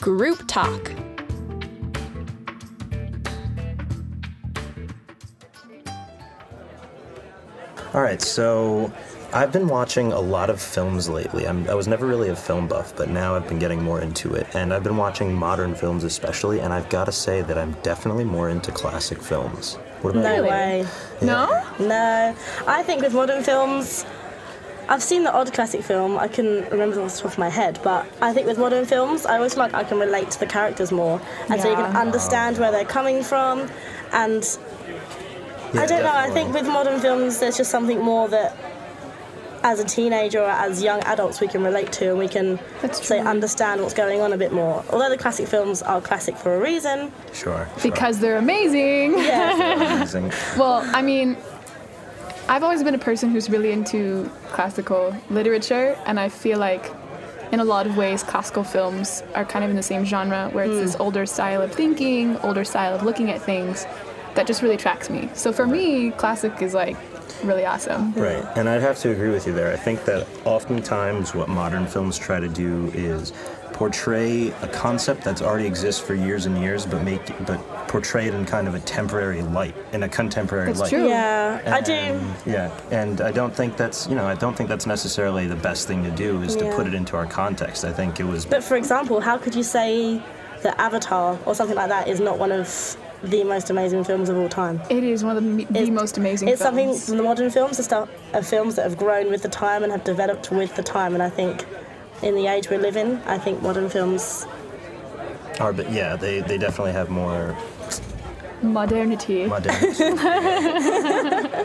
Group Talk. All right, so I've been watching a lot of films lately. I'm, I was never really a film buff, but now I've been getting more into it. And I've been watching modern films especially, and I've got to say that I'm definitely more into classic films. What about No you? way. No? No. I think with modern films, I've seen the odd classic film. I can remember them off the top of my head, but I think with modern films, I always feel like I can relate to the characters more, and so you can understand where they're coming from. And Yeah, I don't know. I think with modern films, there's just something more that, as a teenager or as young adults, we can relate to, and we can say understand what's going on a bit more. Although the classic films are classic for a reason. Sure. sure. Because they're amazing. Yeah. Amazing. Well, I mean, I've always been a person who's really into classical literature, and I feel like in a lot of ways, classical films are kind of in the same genre, where it's this hmm. older style of thinking, older style of looking at things that just really attracts me. So for me, classic is like really awesome. Right, and I'd have to agree with you there. I think that oftentimes what modern films try to do is portray a concept that's already exists for years and years, but make but portray it in kind of a temporary light, in a contemporary That's light. true. Yeah, I do. Yeah, and I don't think that's you know I don't think that's necessarily the best thing to do is to put it into our context. I think it was But for example, how could you say that Avatar or something like that is not one of the most amazing films of all time? It is one of the, the It's- most amazing films. It's films. something the modern films are, stuff, are films that have grown with the time and have developed with the time, and I think in the age we live in, I think modern films. are, but yeah, they, they definitely have more Modernity. modernity.